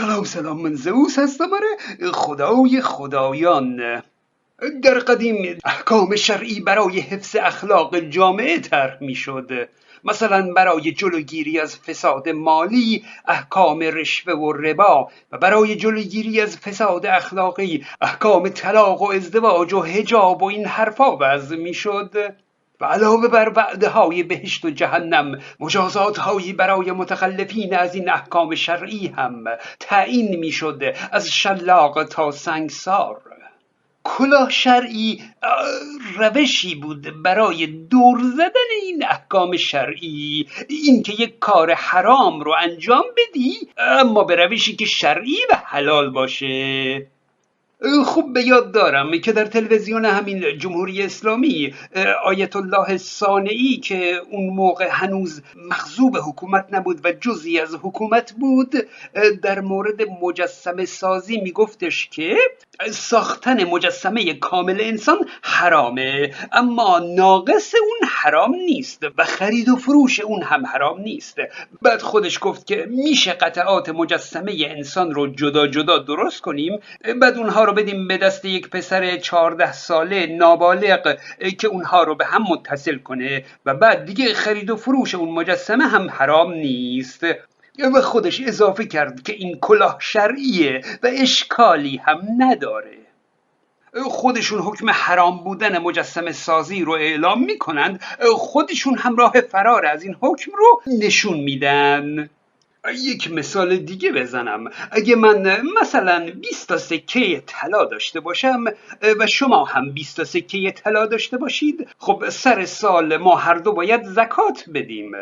سلام سلام من زئوس هستم آره. خدای خدایان. در قدیم احکام شرعی برای حفظ اخلاق جامعه طرح می‌شد. مثلا برای جلوگیری از فساد مالی احکام رشوه و ربا و برای جلوگیری از فساد اخلاقی احکام طلاق و ازدواج و هجاب و این حرفا وضع می‌شد. و علاوه بر وعده های بهشت و جهنم مجازات هایی برای متخلفین از این احکام شرعی هم تعیین می‌شد از شلاق تا سنگسار. کلاه شرعی روشی بود برای دور زدن این احکام شرعی. اینکه یک کار حرام رو انجام بدی اما به روشی که شرعی و حلال باشه. خوب به یاد دارم که در تلویزیون همین جمهوری اسلامی آیت الله سانعی که اون موقع هنوز مخزوب حکومت نبود و جزی از حکومت بود در مورد مجسمه سازی میگفتش که ساختن مجسمه کامل انسان حرامه اما ناقص اون حرام نیست و خرید و فروش اون هم حرام نیست. بعد خودش گفت که میشه قطعات مجسمه انسان رو جدا جدا درست کنیم بعد اونها رو بدیم به دست یک پسر چهارده ساله نابالغ که اونها رو به هم متصل کنه و بعد دیگه خرید و فروش اون مجسمه هم حرام نیست. و خودش اضافه کرد که این کلاه شرعیه و اشکالی هم نداره. خودشون حکم حرام بودن مجسم سازی رو اعلام می‌کنند. خودشون هم راه فرار از این حکم رو نشون میدن. یک مثال دیگه بزنم. اگه من مثلا 20 تا سکه طلا داشته باشم و شما هم 20 تا سکه طلا داشته باشید خب سر سال ما هر دو باید زکات بدیم.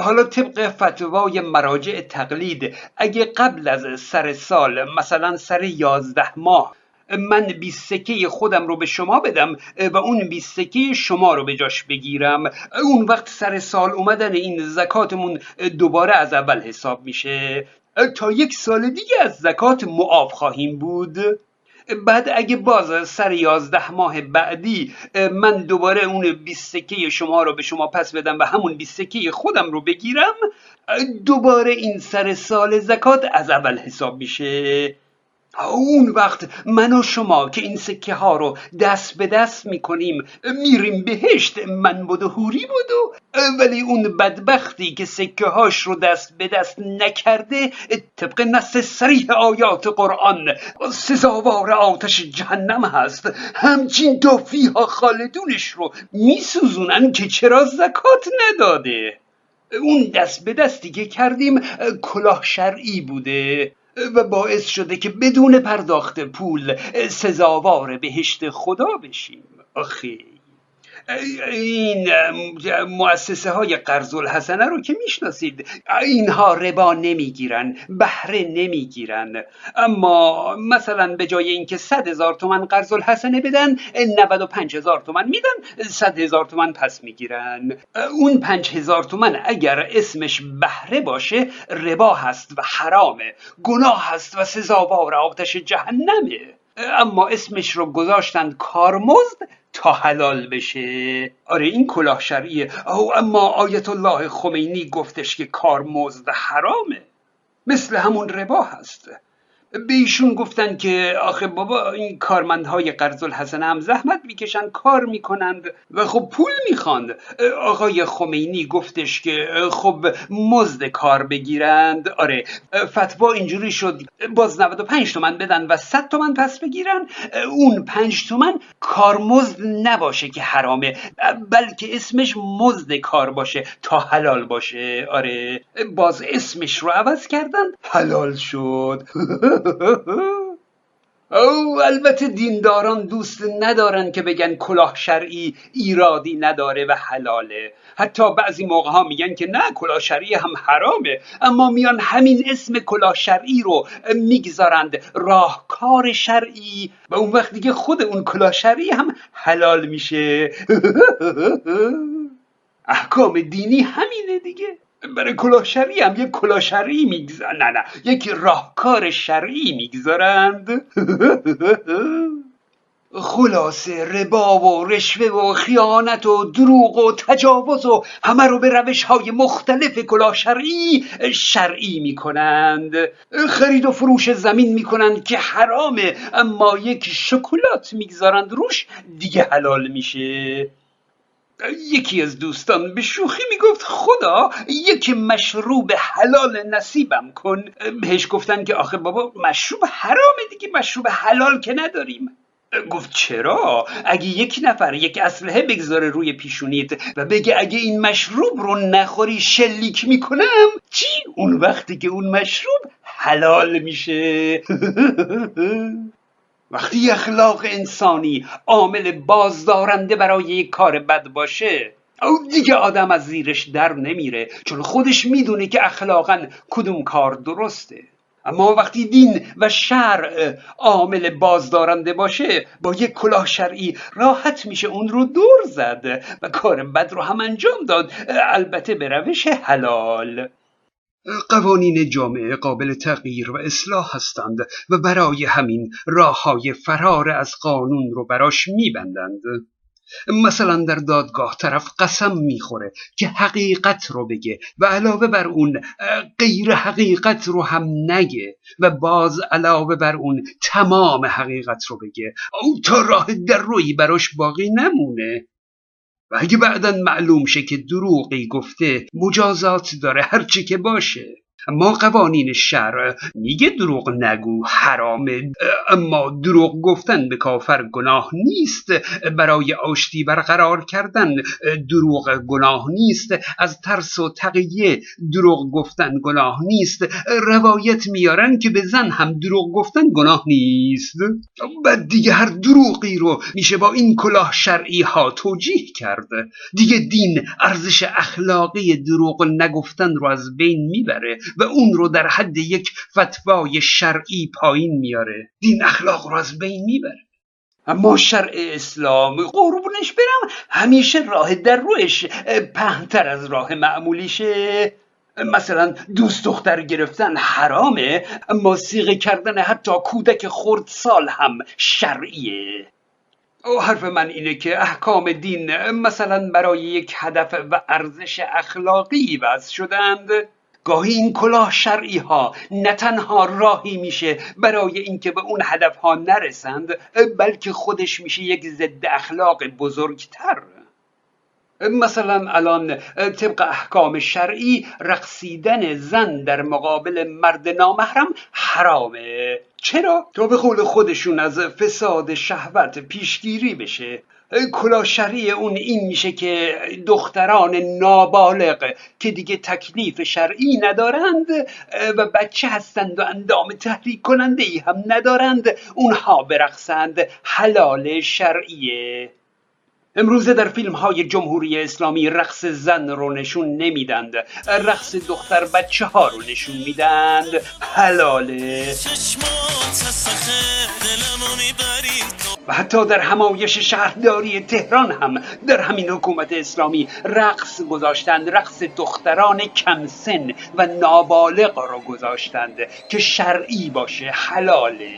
حالا طبق فتوای مراجع تقلید اگه قبل از سر سال مثلا سر یازده ماه من 20 سکه خودم رو به شما بدم و اون 20 سکه شما رو به جاش بگیرم. اون وقت سر سال اومدن این زکاتمون دوباره از اول حساب میشه. تا یک سال دیگه از زکات معاف خواهیم بود. بعد اگه باز سر یازده ماه بعدی من دوباره اون 20 سکه شما رو به شما پس بدم و همون 20 سکه خودم رو بگیرم دوباره این سر سال زکات از اول حساب میشه. اون وقت من و شما که این سکه ها رو دست به دست می‌کنیم میریم بهشت من بود و هوری بود و ولی اون بدبختی که سکه هاش رو دست به دست نکرده طبق نص سریح آیات قرآن سزاوار آتش جهنم هست. همچین ها خالدونش رو میسوزونن که چرا زکات نداده؟ اون دست به دستی که کردیم کلاه شرعی بوده. و باعث شده که بدون پرداخت پول سزاوار بهشت خدا بشیم. آخی. این مؤسسه های قرض الحسنه رو که می‌شناسید. اینها ربا نمی‌گیرن بهره نمی‌گیرن. اما مثلا به جای اینکه صد هزار تومن قرض الحسنه بدن 95 هزار تومن میدن صد هزار تومن پس می‌گیرن. اون پنج هزار تومن اگر اسمش بهره باشه ربا هست و حرامه. گناه هست و سزاوار آتش جهنمه. اما اسمش رو گذاشتن کارمزد تا حلال بشه. آره این کلاه شرعیه. او اما آیت الله خمینی گفتش که کارمزد حرامه. مثل همون ربا هست. به ایشون گفتن که آخه بابا این کارمندهای قرض الحسنه هم زحمت می‌کشن کار می‌کنند و خب پول می‌خواند آقای خمینی گفتش که خب مزد کار بگیرند. آره فتوا اینجوری شد باز 95 تومن بدن و 100 تومن پس بگیرن. اون 5 تومن کارمزد نباشه که حرامه بلکه اسمش مزد کار باشه تا حلال باشه. آره باز اسمش رو عوض کردن حلال شد. او البته دینداران دوست ندارن که بگن کلاه شرعی ایرادی نداره و حلاله. حتی بعضی موقع ها میگن که نه کلاه شرعی هم حرامه. اما میان همین اسم کلاه شرعی رو می‌گذارند. راهکار شرعی. و اون وقت دیگه خود اون کلاه شرعی هم حلال میشه. احکام دینی همینه دیگه. برای کلاه شرعی هم یک کلاه شرعی می‌گذارن نه نه یک راهکار شرعی می‌گذارند. خلاصه ربا و رشوه و خیانت و دروغ و تجاوز و همه رو به روش های مختلف کلاه شرعی شرعی می کنند خرید و فروش زمین می کنند که حرامه اما یک شکلات می‌گذارند روش دیگه حلال میشه. یکی از دوستان به شوخی می‌گفت خدا یک مشروب حلال نصیبم کن. بهش گفتن که آخه بابا مشروب حرامه دیگه مشروب حلال که نداریم. گفت چرا؟ اگه یک نفر یک اسلحه بگذاره روی پیشونیت و بگه اگه این مشروب رو نخوری شلیک می‌کنم چی؟ اون وقتی که اون مشروب حلال میشه. وقتی اخلاق انسانی عامل بازدارنده برای یک کار بد باشه او دیگه آدم از زیرش در نمیره چون خودش می‌دونه که اخلاقا کدوم کار درسته. اما وقتی دین و شرع عامل بازدارنده باشه با یک کلاه شرعی راحت میشه اون رو دور زد و کار بد رو هم انجام داد. البته به روش حلال. قوانین جامعه قابل تغییر و اصلاح هستند و برای همین راه های فرار از قانون رو براش میبندند. مثلا در دادگاه طرف قسم می‌خوره که حقیقت رو بگه و علاوه بر اون غیر حقیقت رو هم نگه و باز علاوه بر اون تمام حقیقت رو بگه. او تا راه در روی براش باقی نمونه. و اگه بعدا معلوم شه که دروغی گفته مجازات داره هرچی که باشه. ما قوانین شرع میگه دروغ نگو حرامه اما دروغ گفتن به کافر گناه نیست. برای آشتی برقرار کردن دروغ گناه نیست. از ترس و تقیه دروغ گفتن گناه نیست. روایت میارن که به زن هم دروغ گفتن گناه نیست. بعد دیگه هر دروغی رو میشه با این کلاه شرعی ها توجیه کرد. دیگه دین ارزش اخلاقی دروغ نگفتن رو از بین می‌بره. و اون رو در حد یک فتوای شرعی پایین میاره. دین اخلاق رو از بین می‌بره. اما شرع اسلام قربونش برم همیشه راه در روش پهنتر از راه معمولیشه. مثلا دوست دختر گرفتن حرامه اما سیغه کردن حتی کودک خردسال هم شرعیه. او حرف من اینه که احکام دین مثلا برای یک هدف و ارزش اخلاقی وضع شدند. گاهی این کلاه شرعی ها نه تنها راهی میشه برای اینکه به اون هدف ها نرسند بلکه خودش میشه یک ضد اخلاق بزرگتر. مثلا الان طبق احکام شرعی رقصیدن زن در مقابل مرد نامحرم حرامه. چرا؟ تا به قول خودشون از فساد شهوت پیشگیری بشه. کلاشری اون این میشه که دختران نابالغ که دیگه تکلیف شرعی ندارند و بچه هستند و اندام تحریک کننده ای هم ندارند اونها برقصند حلال شرعیه امروزه در فیلم های جمهوری اسلامی رقص زن رو نشون نمیدند رقص دختر بچه ها رو نشون میدند. حلاله و حتی در همایش شهرداری تهران هم در همین حکومت اسلامی رقص گذاشتند رقص دختران کمسن و نابالغ رو گذاشتند که شرعی باشه حلاله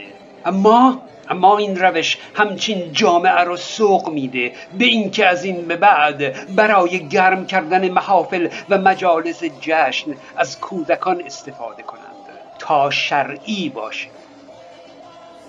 اما اما این روش همچین جامعه رو سوق میده به اینکه از این به بعد برای گرم کردن محافل و مجالس جشن از کودکان استفاده کنند. تا شرعی باشه.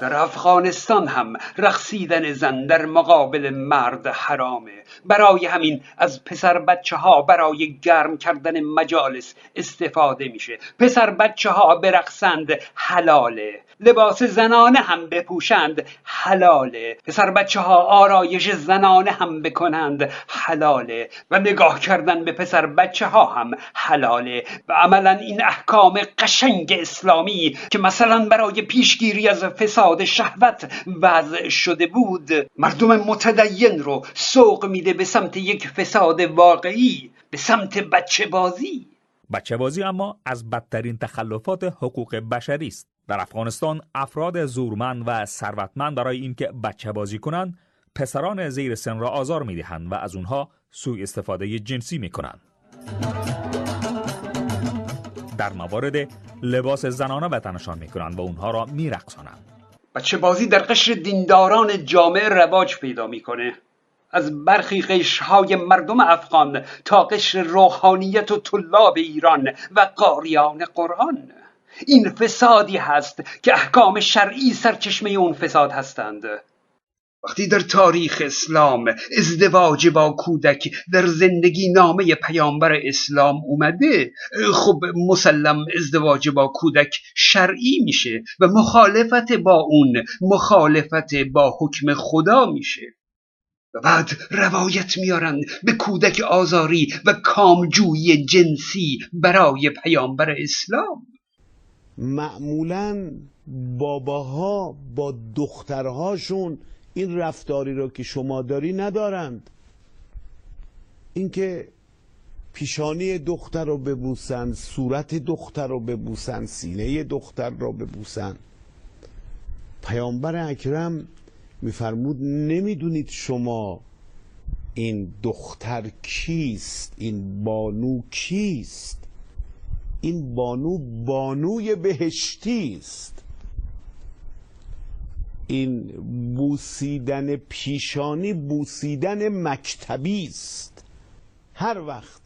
در افغانستان هم رقصیدن زن در مقابل مرد حرامه. برای همین از پسر بچه ها برای گرم کردن مجالس استفاده میشه. پسر بچه ها برقصند حلاله. لباس زنانه هم بپوشند حلاله پسر بچه ها آرایش زنانه هم بکنند حلاله و نگاه کردن به پسر بچه ها هم حلاله و عملا این احکام قشنگ اسلامی که مثلا برای پیشگیری از فساد شهوت وضع شده بود مردم متدین رو سوق میده به سمت یک فساد واقعی به سمت بچه بازی بچه بازی اما از بدترین تخلفات حقوق بشری است. در افغانستان افراد زورمند و ثروتمند برای اینکه بچه بازی کنند پسران زیر سن را آزار می دهند و از اونها سوء استفاده جنسی می کنند. در موارد لباس زنانه به تنشان می کنند و اونها را می رقصانند. بچه بازی در قشر دینداران جامعه رواج پیدا می‌کنه از برخی قشرهای مردم افغان تا قشر روحانیت و طلاب ایران و قاریان قرآن این فسادی هست که احکام شرعی سرچشمه اون فساد هستند. وقتی در تاریخ اسلام ازدواج با کودک در زندگی نامه پیامبر اسلام اومده خب مسلم ازدواج با کودک شرعی میشه و مخالفت با اون مخالفت با حکم خدا میشه. و بعد روایت میارن به کودک آزاری و کامجویی جنسی برای پیامبر اسلام. معمولا باباها با دخترهاشون این رفتاری را که شما داری ندارند. اینکه پیشانی دختر رو ببوسن صورت دختر رو ببوسن سینه دختر رو ببوسن. پیامبر اکرم میفرمود نمی‌دونید شما این دختر کیست این بانو کیست؟ این بانو بانوی بهشتی است. این بوسیدن پیشانی بوسیدن مکتبی است. هر وقت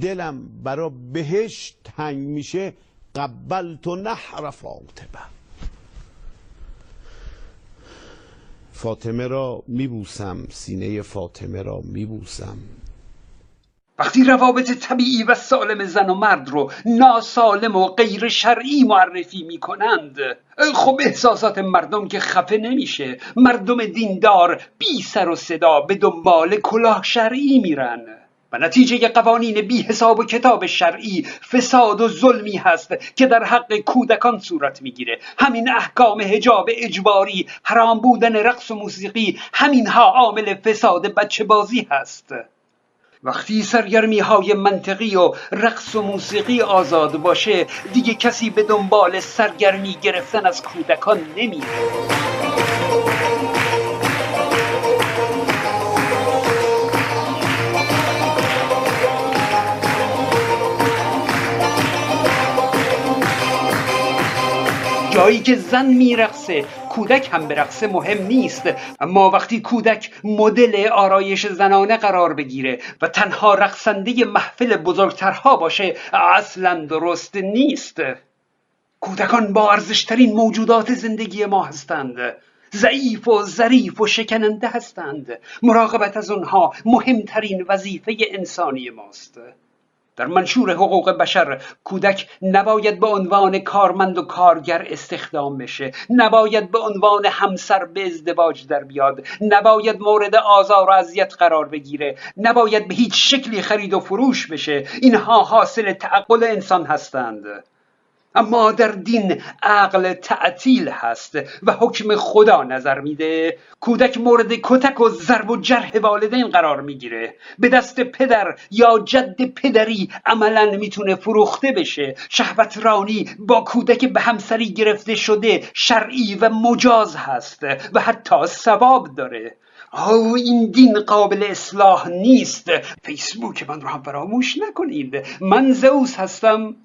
دلم برا بهشت تنگ میشه قبلت و نحر فاطمه. فاطمه را میبوسم سینه فاطمه را میبوسم. وقتی روابط طبیعی و سالم زن و مرد رو ناسالم و غیر شرعی معرفی می کنند خب احساسات مردم که خفه نمیشه. مردم دیندار بی سر و صدا به دنبال کلاه شرعی میرن. و نتیجه قوانین بی حساب و کتاب شرعی فساد و ظلمی هست که در حق کودکان صورت می‌گیره. همین احکام حجاب اجباری حرام بودن رقص و موسیقی همینها عامل فساد بچه بازی هست. وقتی سرگرمی های منطقی و رقص و موسیقی آزاد باشه دیگه کسی به دنبال سرگرمی گرفتن از کودکان نمیره. جایی که زن میرقصه کودک هم برقصه مهم نیست. اما وقتی کودک مدل آرایش زنانه قرار بگیره و تنها رقصنده محفل بزرگترها باشه اصلا درست نیست. کودکان با ارزشترین موجودات زندگی ما هستند. ضعیف و ظریف و شکننده هستند. مراقبت از اونها مهمترین وظیفه انسانی ماست. در منشور حقوق بشر کودک نباید به عنوان کارمند و کارگر استخدام بشه نباید به عنوان همسر به ازدواج در بیاد نباید مورد آزار و اذیت قرار بگیره نباید به هیچ شکلی خرید و فروش بشه. اینها حاصل تعقل انسان هستند. اما در دین عقل تعطیل هست و حکم خدا نظر میده. کودک مورد کتک و ضرب و جرح والدین قرار می‌گیره. به دست پدر یا جد پدری عملا می‌تونه فروخته بشه. شهوت رانی با کودک به همسری گرفته شده شرعی و مجاز هست و حتی ثواب داره. آه این دین قابل اصلاح نیست. فیسبوک من رو هم فراموش نکنید. من زوس هستم.